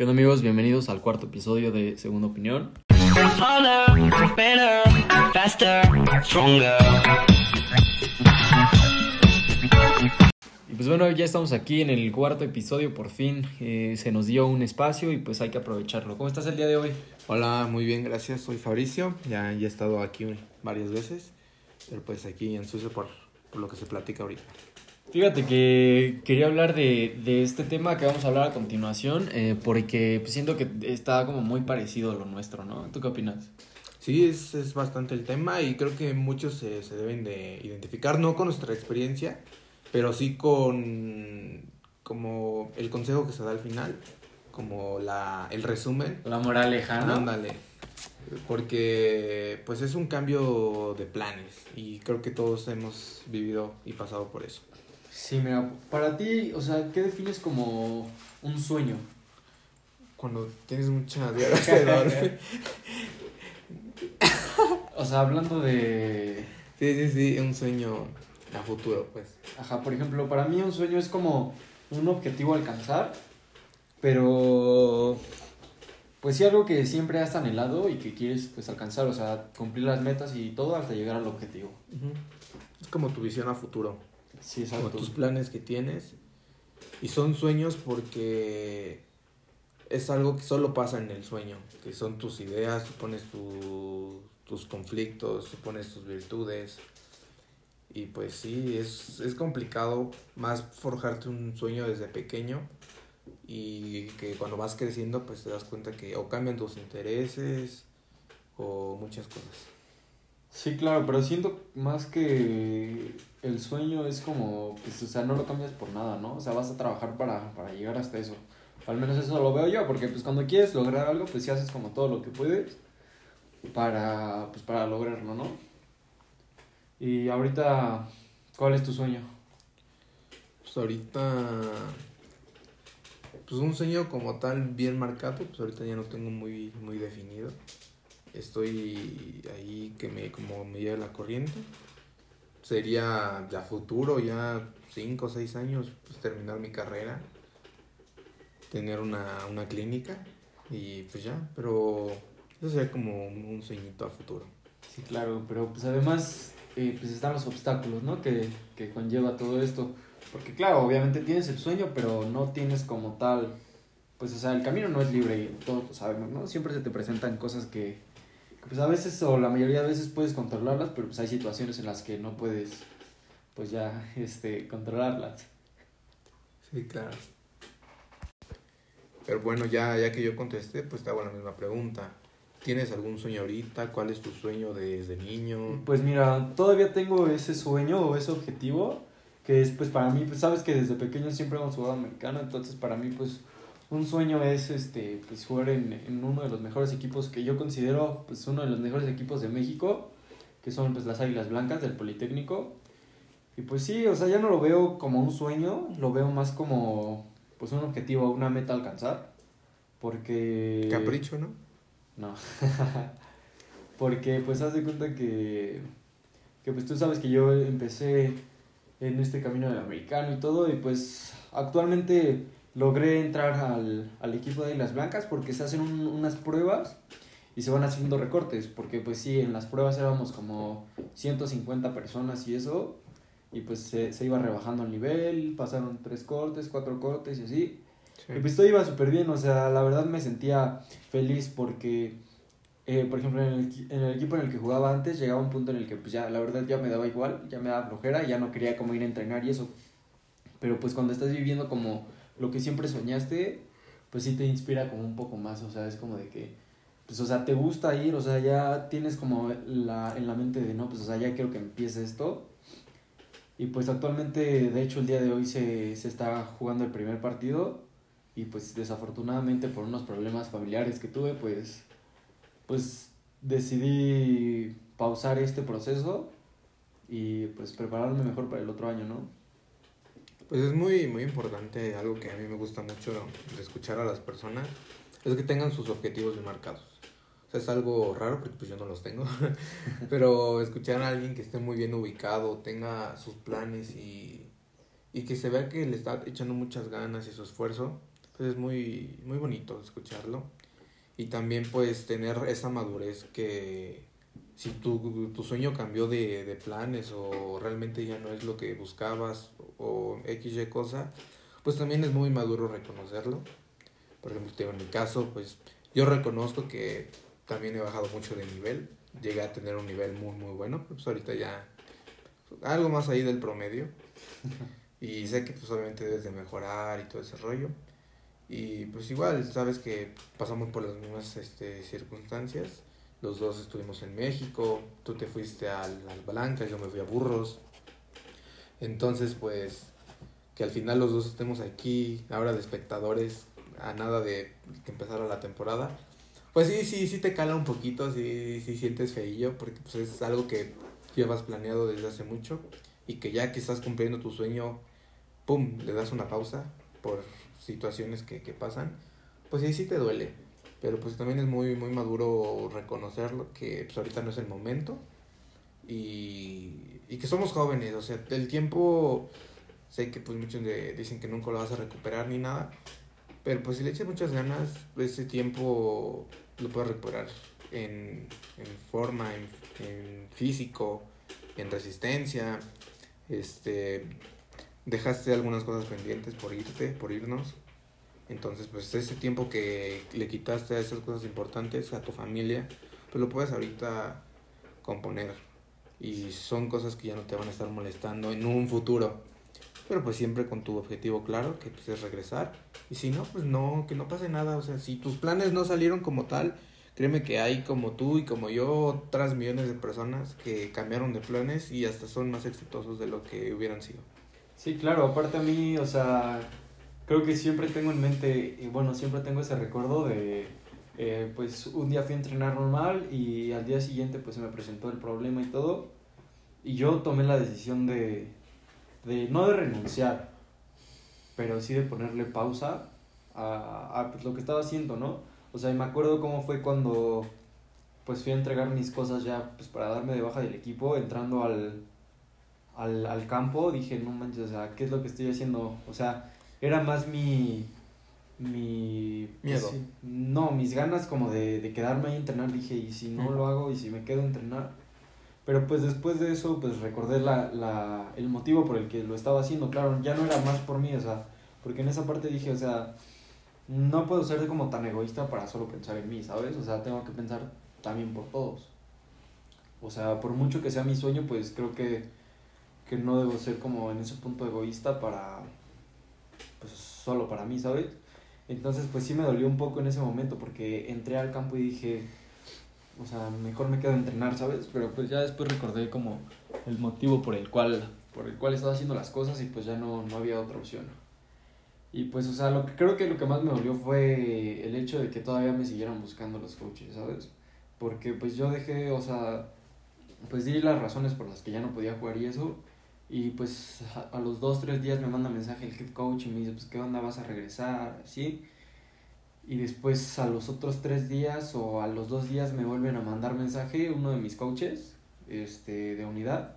¿Qué onda amigos? Bienvenidos al cuarto episodio de Segunda Opinión. Y pues bueno, ya estamos aquí en el cuarto episodio, por fin eh, se nos dio un espacio y pues hay que aprovecharlo. ¿Cómo estás el día de hoy? Hola, muy bien, gracias. Soy Fabricio. Ya, ya he estado aquí varias veces, pero pues aquí en Suiza por, por lo que se platica ahorita. Fíjate que quería hablar de, de este tema que vamos a hablar a continuación, eh, porque pues, siento que está como muy parecido a lo nuestro, ¿no? ¿Tú qué opinas? Sí, es, es bastante el tema y creo que muchos se, se deben de identificar, no con nuestra experiencia, pero sí con como el consejo que se da al final, como la, el resumen. La moraleja, ¿no? Ándale. Porque pues es un cambio de planes y creo que todos hemos vivido y pasado por eso. Sí, mira, para ti, o sea, ¿qué defines como un sueño? Cuando tienes mucha de O sea, hablando de... Sí, sí, sí, un sueño a futuro, pues. Ajá, por ejemplo, para mí un sueño es como un objetivo a alcanzar, pero pues sí algo que siempre has anhelado y que quieres pues alcanzar, o sea, cumplir las metas y todo hasta llegar al objetivo. Es como tu visión a futuro. Sí, tus planes que tienes. Y son sueños porque es algo que solo pasa en el sueño, que son tus ideas, tú pones tu, tus conflictos, tú pones tus virtudes. Y pues sí, es, es complicado más forjarte un sueño desde pequeño y que cuando vas creciendo pues te das cuenta que o cambian tus intereses o muchas cosas. Sí, claro, pero siento más que el sueño es como, pues, o sea, no lo cambias por nada, ¿no? O sea, vas a trabajar para, para llegar hasta eso. Al menos eso lo veo yo, porque pues cuando quieres lograr algo, pues sí haces como todo lo que puedes para, pues, para lograrlo, ¿no? Y ahorita, ¿cuál es tu sueño? Pues ahorita, pues un sueño como tal bien marcado, pues ahorita ya no tengo muy, muy definido. Estoy ahí que me, como me lleva la corriente. Sería ya futuro, ya cinco o seis años, pues terminar mi carrera, tener una, una clínica y pues ya, pero eso sería como un, sueñito a futuro. Sí, claro, pero pues además eh, pues están los obstáculos, ¿no? Que, que conlleva todo esto. Porque claro, obviamente tienes el sueño, pero no tienes como tal, pues o sea, el camino no es libre y todos lo sabemos, ¿no? Siempre se te presentan cosas que, pues a veces o la mayoría de veces puedes controlarlas, pero pues hay situaciones en las que no puedes, pues ya, este, controlarlas. Sí, claro. Pero bueno, ya, ya que yo contesté, pues te hago la misma pregunta. ¿Tienes algún sueño ahorita? ¿Cuál es tu sueño desde niño? Pues mira, todavía tengo ese sueño o ese objetivo, que es pues para mí, pues sabes que desde pequeño siempre hemos jugado americano, entonces para mí pues un sueño es este pues jugar en, en uno de los mejores equipos que yo considero pues uno de los mejores equipos de México, que son pues las Águilas Blancas del Politécnico. Y pues sí, o sea, ya no lo veo como un sueño, lo veo más como pues un objetivo, una meta a alcanzar. Porque... Capricho, ¿no? No. Porque pues haz de cuenta que, que pues tú sabes que yo empecé en este camino del americano y todo y pues actualmente logré entrar al, al equipo de las blancas porque se hacen un, unas pruebas y se van haciendo recortes porque pues sí, en las pruebas éramos como 150 personas y eso y pues se, se iba rebajando el nivel, pasaron tres cortes, cuatro cortes y así. Sí. Y pues todo iba súper bien, o sea, la verdad me sentía feliz porque, eh, por ejemplo, en el, en el equipo en el que jugaba antes llegaba un punto en el que pues ya, la verdad ya me daba igual, ya me daba flojera, ya no quería como ir a entrenar y eso. Pero pues cuando estás viviendo como lo que siempre soñaste, pues sí te inspira como un poco más, o sea, es como de que, pues o sea, te gusta ir, o sea, ya tienes como la, en la mente de, no, pues o sea, ya quiero que empiece esto. Y pues actualmente, de hecho, el día de hoy se, se está jugando el primer partido y pues desafortunadamente por unos problemas familiares que tuve, pues, pues decidí pausar este proceso y pues prepararme mejor para el otro año, ¿no? Pues es muy, muy importante, algo que a mí me gusta mucho de escuchar a las personas, es que tengan sus objetivos marcados. O sea, es algo raro porque pues yo no los tengo, pero escuchar a alguien que esté muy bien ubicado, tenga sus planes y, y que se vea que le está echando muchas ganas y su esfuerzo, Entonces es muy, muy bonito escucharlo. Y también pues tener esa madurez que si tu, tu sueño cambió de, de planes o realmente ya no es lo que buscabas o X, Y cosa, pues también es muy maduro reconocerlo. Por ejemplo, en mi caso, pues yo reconozco que también he bajado mucho de nivel. Llegué a tener un nivel muy, muy bueno. Pues ahorita ya algo más ahí del promedio. Y sé que pues obviamente debes de mejorar y todo ese rollo. Y pues igual, sabes que pasamos por las mismas este, circunstancias. Los dos estuvimos en México, tú te fuiste a las Blancas, yo me fui a Burros. Entonces, pues, que al final los dos estemos aquí, ahora de espectadores, a nada de que empezara la temporada. Pues sí, sí, sí te cala un poquito, sí, sí sientes feillo, porque pues es algo que llevas planeado desde hace mucho y que ya que estás cumpliendo tu sueño, ¡pum!, le das una pausa por situaciones que, que pasan, pues sí, sí te duele. Pero pues también es muy, muy maduro reconocerlo, que pues ahorita no es el momento y, y que somos jóvenes, o sea, el tiempo, sé que pues muchos de, dicen que nunca lo vas a recuperar ni nada, pero pues si le echas muchas ganas, ese tiempo lo puedes recuperar en, en forma, en, en, físico, en resistencia. Este, dejaste algunas cosas pendientes por irte, por irnos. Entonces, pues ese tiempo que le quitaste a esas cosas importantes, a tu familia, pues lo puedes ahorita componer. Y son cosas que ya no te van a estar molestando en un futuro pero pues siempre con tu objetivo claro, que pues es regresar. Y si no, pues no, que no pase nada. O sea, si tus planes no salieron como tal, créeme que hay como tú y como yo otras millones de personas que cambiaron de planes y hasta son más exitosos de lo que hubieran sido. Sí, claro, aparte a mí, o sea, creo que siempre tengo en mente, bueno, siempre tengo ese recuerdo de, eh, pues un día fui a entrenar normal y al día siguiente pues se me presentó el problema y todo. Y yo tomé la decisión de, de no de renunciar, pero sí de ponerle pausa a, a pues, lo que estaba haciendo, ¿no? O sea, y me acuerdo cómo fue cuando pues fui a entregar mis cosas ya pues para darme de baja del equipo, entrando al, al, al campo, dije, no manches, o sea, ¿qué es lo que estoy haciendo? O sea, era más mi... mi Miedo. pues, sí, no, mis ganas como de, de quedarme ahí a entrenar, dije, y si no Mm. lo hago, y si me quedo a entrenar, pero pues después de eso, pues recordé la, la, el motivo por el que lo estaba haciendo. Claro, ya no era más por mí, o sea, porque en esa parte dije, o sea, no puedo ser como tan egoísta para solo pensar en mí, ¿sabes? O sea, tengo que pensar también por todos. O sea, por mucho que sea mi sueño, pues creo que, que no debo ser como en ese punto egoísta para, pues solo para mí, ¿sabes? Entonces, pues sí me dolió un poco en ese momento porque entré al campo y dije, o sea, mejor me quedo a entrenar, ¿sabes? Pero pues ya después recordé como el motivo por el cual, por el cual estaba haciendo las cosas y pues ya no, no había otra opción. Y pues, o sea, lo que creo que lo que más me dolió fue el hecho de que todavía me siguieran buscando los coaches, ¿sabes? Porque pues yo dejé, o sea, pues di las razones por las que ya no podía jugar y eso. Y pues a, a los dos, tres días me manda mensaje el head coach y me dice, pues, ¿qué onda? ¿Vas a regresar? Así. Y después a los otros tres días o a los dos días me vuelven a mandar mensaje uno de mis coaches este, de unidad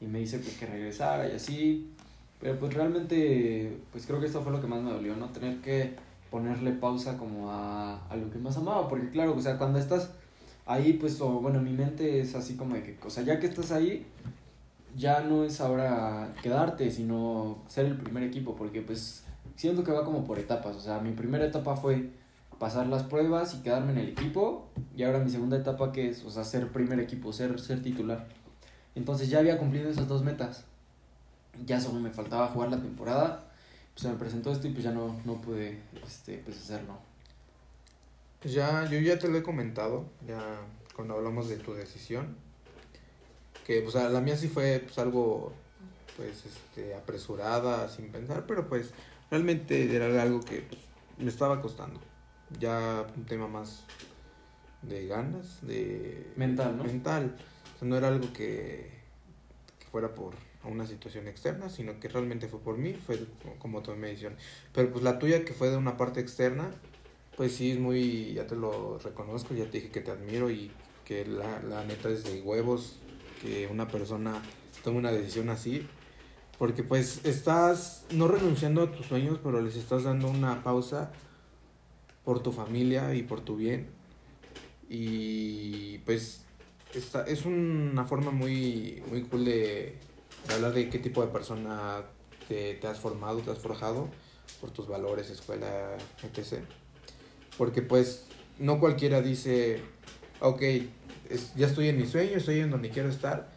y me dice pues, que regresara y así. Pero pues realmente, pues creo que esto fue lo que más me dolió, ¿no? Tener que ponerle pausa como a, a lo que más amaba, porque claro, o sea, cuando estás ahí, pues, o bueno, mi mente es así como de que, o sea, ya que estás ahí, ya no es ahora quedarte, sino ser el primer equipo, porque pues siento que va como por etapas, o sea, mi primera etapa fue pasar las pruebas y quedarme en el equipo, y ahora mi segunda etapa que es, o sea, ser primer equipo, ser, ser titular. Entonces ya había cumplido esas dos metas, ya solo me faltaba jugar la temporada, pues se me presentó esto y pues ya no, no pude este, pues hacerlo. Pues ya, yo ya te lo he comentado, ya cuando hablamos de tu decisión, que pues la mía sí fue pues algo pues este apresurada, sin pensar, pero pues realmente era algo que pues, me estaba costando. Ya un tema más de ganas, de Mental, ¿no? mental. O sea, no era algo que, que fuera por una situación externa, sino que realmente fue por mí, fue como tomé mi decisión. Pero pues la tuya que fue de una parte externa, pues sí es muy, ya te lo reconozco, ya te dije que te admiro y que la, la neta es de huevos que una persona tome una decisión así, Porque pues estás no renunciando a tus sueños, pero les estás dando una pausa por tu familia y por tu bien. Y pues esta, es una forma muy, muy cool de, hablar de qué tipo de persona te, te has formado, te has forjado por tus valores, escuela, etc. Porque pues no cualquiera dice, ok, es- ya estoy en mi sueño, estoy en donde quiero estar,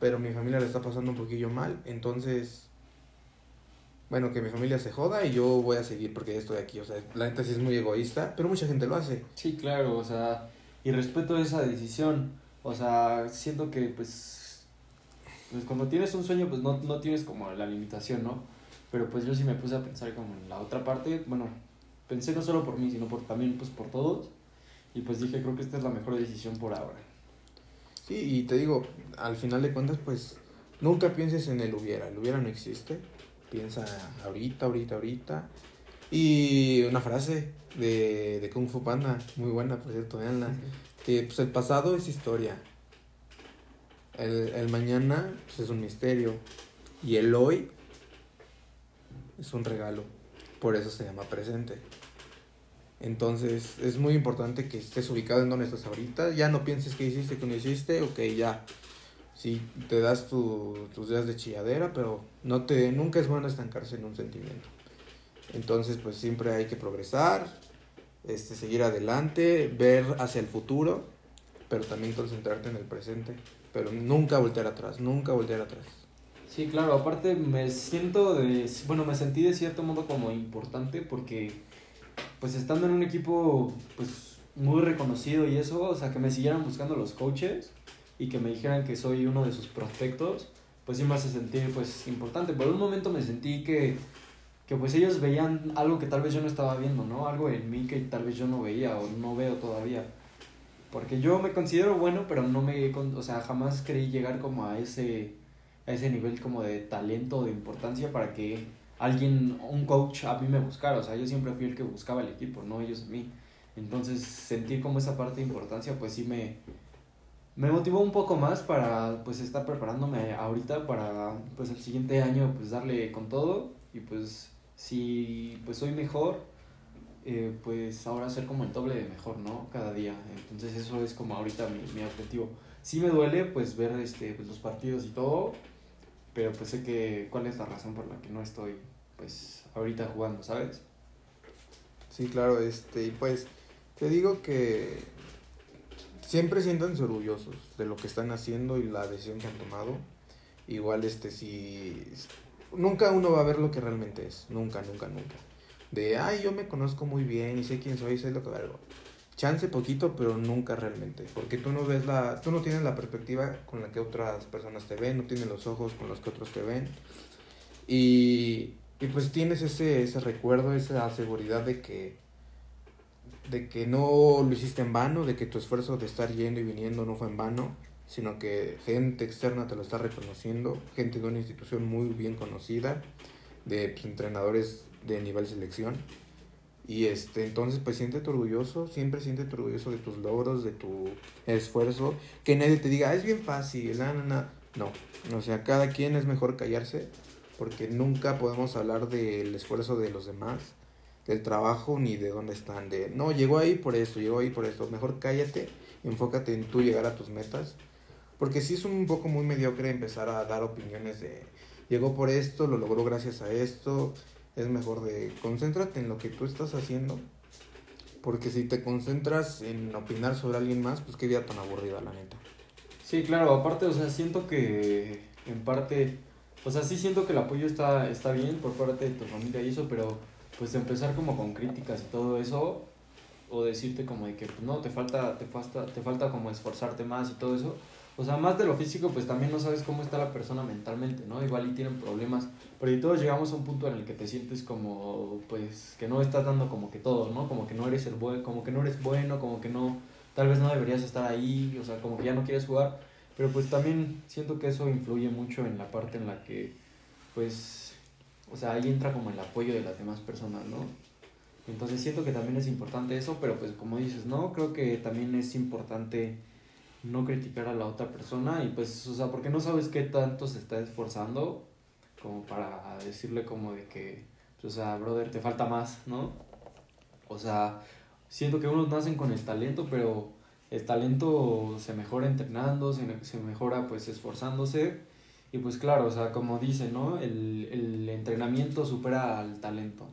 pero mi familia le está pasando un poquillo mal, entonces, bueno, que mi familia se joda y yo voy a seguir porque ya estoy aquí. O sea, la neta sí es muy egoísta, pero mucha gente lo hace. Sí, claro, o sea, y respeto esa decisión. O sea, siento que pues, pues cuando tienes un sueño pues no, no tienes como la limitación, ¿no? Pero pues yo sí me puse a pensar como en la otra parte, bueno, pensé no solo por mí, sino por también pues por todos. Y pues dije, creo que esta es la mejor decisión por ahora. Sí, y te digo, al final de cuentas, pues nunca pienses en el hubiera. El hubiera no existe. Piensa ahorita, ahorita, ahorita. Y una frase de, de Kung Fu Panda, muy buena, por cierto, veanla. Que pues el pasado es historia. El, el mañana pues, es un misterio. Y el hoy es un regalo. Por eso se llama presente. Entonces es muy importante que estés ubicado en donde estás ahorita. Ya no pienses qué hiciste, qué no hiciste. Ok, ya. Sí, te das tu- tus días de chilladera, pero no te, nunca es bueno estancarse en un sentimiento. Entonces, pues siempre hay que progresar, este, seguir adelante, ver hacia el futuro, pero también concentrarte en el presente. Pero nunca voltear atrás, nunca voltear atrás. Sí, claro, aparte me siento de, bueno, me sentí de cierto modo como importante porque pues estando en un equipo pues muy reconocido y eso, o sea, que me siguieran buscando los coaches y que me dijeran que soy uno de sus prospectos, pues sí me hace sentir pues importante. Por un momento me sentí que, que pues ellos veían algo que tal vez yo no estaba viendo, ¿no? Algo en mí que tal vez yo no veía o no veo todavía. Porque yo me considero bueno, pero no me, o sea, jamás creí llegar como a ese, a ese nivel como de talento, de importancia para que alguien, un coach a mí me buscara. O sea, yo siempre fui el que buscaba el equipo, no ellos a mí. Entonces, sentir como esa parte de importancia, pues sí me, me motivó un poco más para pues estar preparándome ahorita para pues el siguiente año pues darle con todo y pues si pues soy mejor eh, pues ahora ser como el doble de mejor no cada día entonces eso es como ahorita mi, mi objetivo sí me duele pues ver este pues, los partidos y todo pero pues sé que cuál es la razón por la que no estoy pues ahorita jugando sabes Sí, claro, este, y pues te digo que siempre siéntanse orgullosos de lo que están haciendo y la decisión que han tomado. Igual, este, si nunca uno va a ver lo que realmente es, nunca, nunca, nunca. De, ay, yo me conozco muy bien y sé quién soy, sé lo que valgo. Chance poquito, pero nunca realmente, porque tú no ves la, tú no tienes la perspectiva con la que otras personas te ven, no tienes los ojos con los que otros te ven. Y, y pues tienes ese, ese recuerdo, esa seguridad de que, de que no lo hiciste en vano, de que tu esfuerzo de estar yendo y viniendo no fue en vano, sino que gente externa te lo está reconociendo, gente de una institución muy bien conocida, de pues, entrenadores de nivel selección. Y este, entonces pues siéntete orgulloso, siempre siéntete orgulloso de tus logros, de tu esfuerzo, que nadie te diga, "Ah, es bien fácil, no, no, no, o sea, cada quien es mejor callarse, porque nunca podemos hablar del esfuerzo de los demás, del trabajo, ni de dónde están, de, no, llegó ahí por esto, llegó ahí por esto, mejor cállate, enfócate en tú llegar a tus metas, porque sí es un poco muy mediocre empezar a dar opiniones de, llegó por esto, lo logró gracias a esto, es mejor de concéntrate en lo que tú estás haciendo. Porque si te concentras en opinar sobre alguien más, pues qué vida tan aburrida, la neta. Sí, claro, aparte, o sea, siento que en parte, o sea, sí siento que el apoyo está, está bien por parte de tu familia y eso, pero pues empezar como con críticas y todo eso, o decirte como de que pues, no, te falta, te falta, te falta como esforzarte más y todo eso. O sea, más de lo físico, pues también no sabes cómo está la persona mentalmente, ¿no? Igual y tienen problemas. Pero y todos llegamos a un punto en el que te sientes como, pues, que no estás dando como que todo, ¿no? Como que no eres el buen, como que no eres bueno, como que no, tal vez no deberías estar ahí, o sea, como que ya no quieres jugar. Pero pues también siento que eso influye mucho en la parte en la que, pues, o sea, ahí entra como el apoyo de las demás personas, ¿no? Entonces siento que también es importante eso, pero pues como dices, ¿no? Creo que también es importante no criticar a la otra persona y pues, o sea, porque no sabes qué tanto se está esforzando como para decirle como de que, pues, o sea, brother, te falta más, ¿no? O sea, siento que unos nacen con el talento, pero el talento se mejora entrenando, se, se mejora pues esforzándose. Y pues claro, o sea, como dice, ¿no? El, el entrenamiento supera al talento.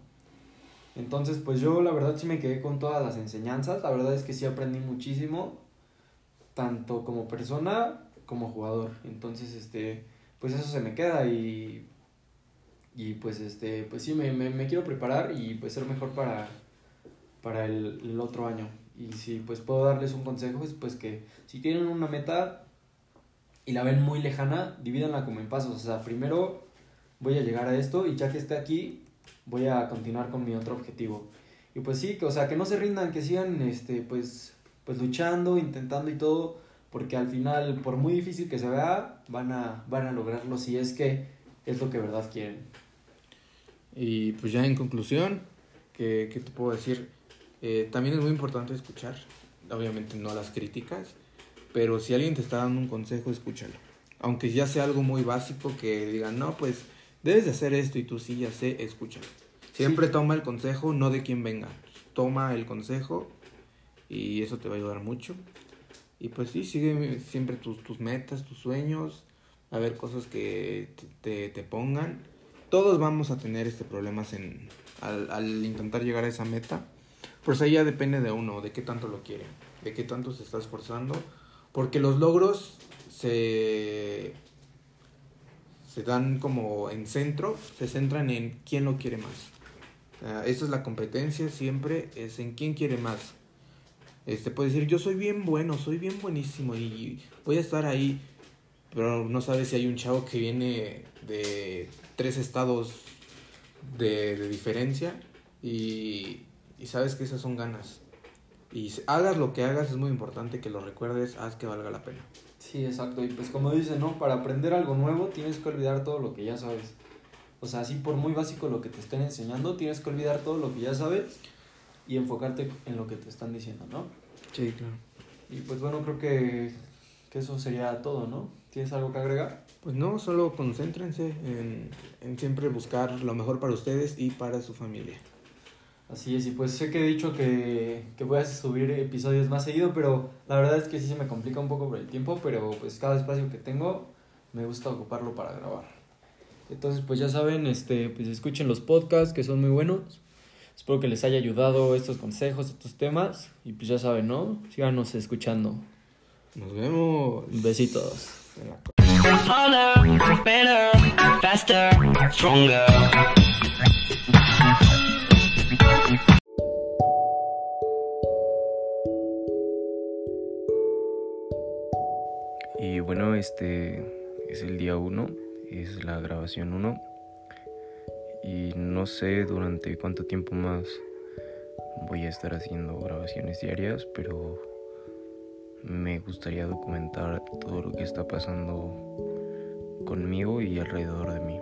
Entonces, pues yo la verdad sí me quedé con todas las enseñanzas. La verdad es que sí aprendí muchísimo, tanto como persona como jugador. Entonces, este, pues eso se me queda y, y pues este, pues sí, me, me, me quiero preparar y pues ser mejor para, para el, el, otro año. Y si pues puedo darles un consejo es pues que si tienen una meta y la ven muy lejana, divídanla como en pasos. O sea, primero voy a llegar a esto y ya que esté aquí, voy a continuar con mi otro objetivo. Y pues sí, que, o sea, que no se rindan, que sigan este, pues, pues luchando, intentando y todo, porque al final, por muy difícil que se vea, van a, van a lograrlo si es que es lo que verdad quieren. Y pues ya en conclusión, ¿qué, qué te puedo decir? Eh, también es muy importante escuchar, obviamente no las críticas, pero si alguien te está dando un consejo, escúchalo. Aunque ya sea algo muy básico que digan, no, pues debes de hacer esto y tú sí, ya sé, escúchalo. Siempre sí. toma el consejo, no de quien venga. Toma el consejo y eso te va a ayudar mucho. Y pues sí, sigue siempre tus, tus metas, tus sueños, a ver cosas que te, te pongan. Todos vamos a tener este problemas en, al, al intentar llegar a esa meta. Pues ahí ya depende de uno, de qué tanto lo quiere, de qué tanto se está esforzando. Porque los logros se, se dan como en centro, se centran en quién lo quiere más. Uh, esa es la competencia siempre, es en quién quiere más. Este puede decir, yo soy bien bueno, soy bien buenísimo y voy a estar ahí, pero no sabes si hay un chavo que viene de tres estados de, de diferencia y, y sabes que esas son ganas. Y hagas lo que hagas, es muy importante que lo recuerdes, haz que valga la pena. Sí, exacto. Y pues como dice, ¿no? Para aprender algo nuevo tienes que olvidar todo lo que ya sabes. O sea, así por muy básico lo que te estén enseñando, tienes que olvidar todo lo que ya sabes y enfocarte en lo que te están diciendo, ¿no? Sí, claro. Y pues bueno, creo que, que eso sería todo, ¿no? ¿Tienes algo que agregar? Pues no, solo concéntrense en, en siempre buscar lo mejor para ustedes y para su familia. Así es, y pues sé que he dicho que, que voy a subir episodios más seguido, pero la verdad es que sí se me complica un poco por el tiempo, pero pues cada espacio que tengo me gusta ocuparlo para grabar. Entonces pues ya saben, este, pues escuchen los podcasts que son muy buenos. Espero que les haya ayudado estos consejos, estos temas, y pues ya saben, ¿no? Síganos escuchando. Nos vemos. Besitos. Harder, better, faster, stronger. Este es el día 1, es la grabación 1. Y no sé durante cuánto tiempo más voy a estar haciendo grabaciones diarias, pero me gustaría documentar todo lo que está pasando conmigo y alrededor de mí.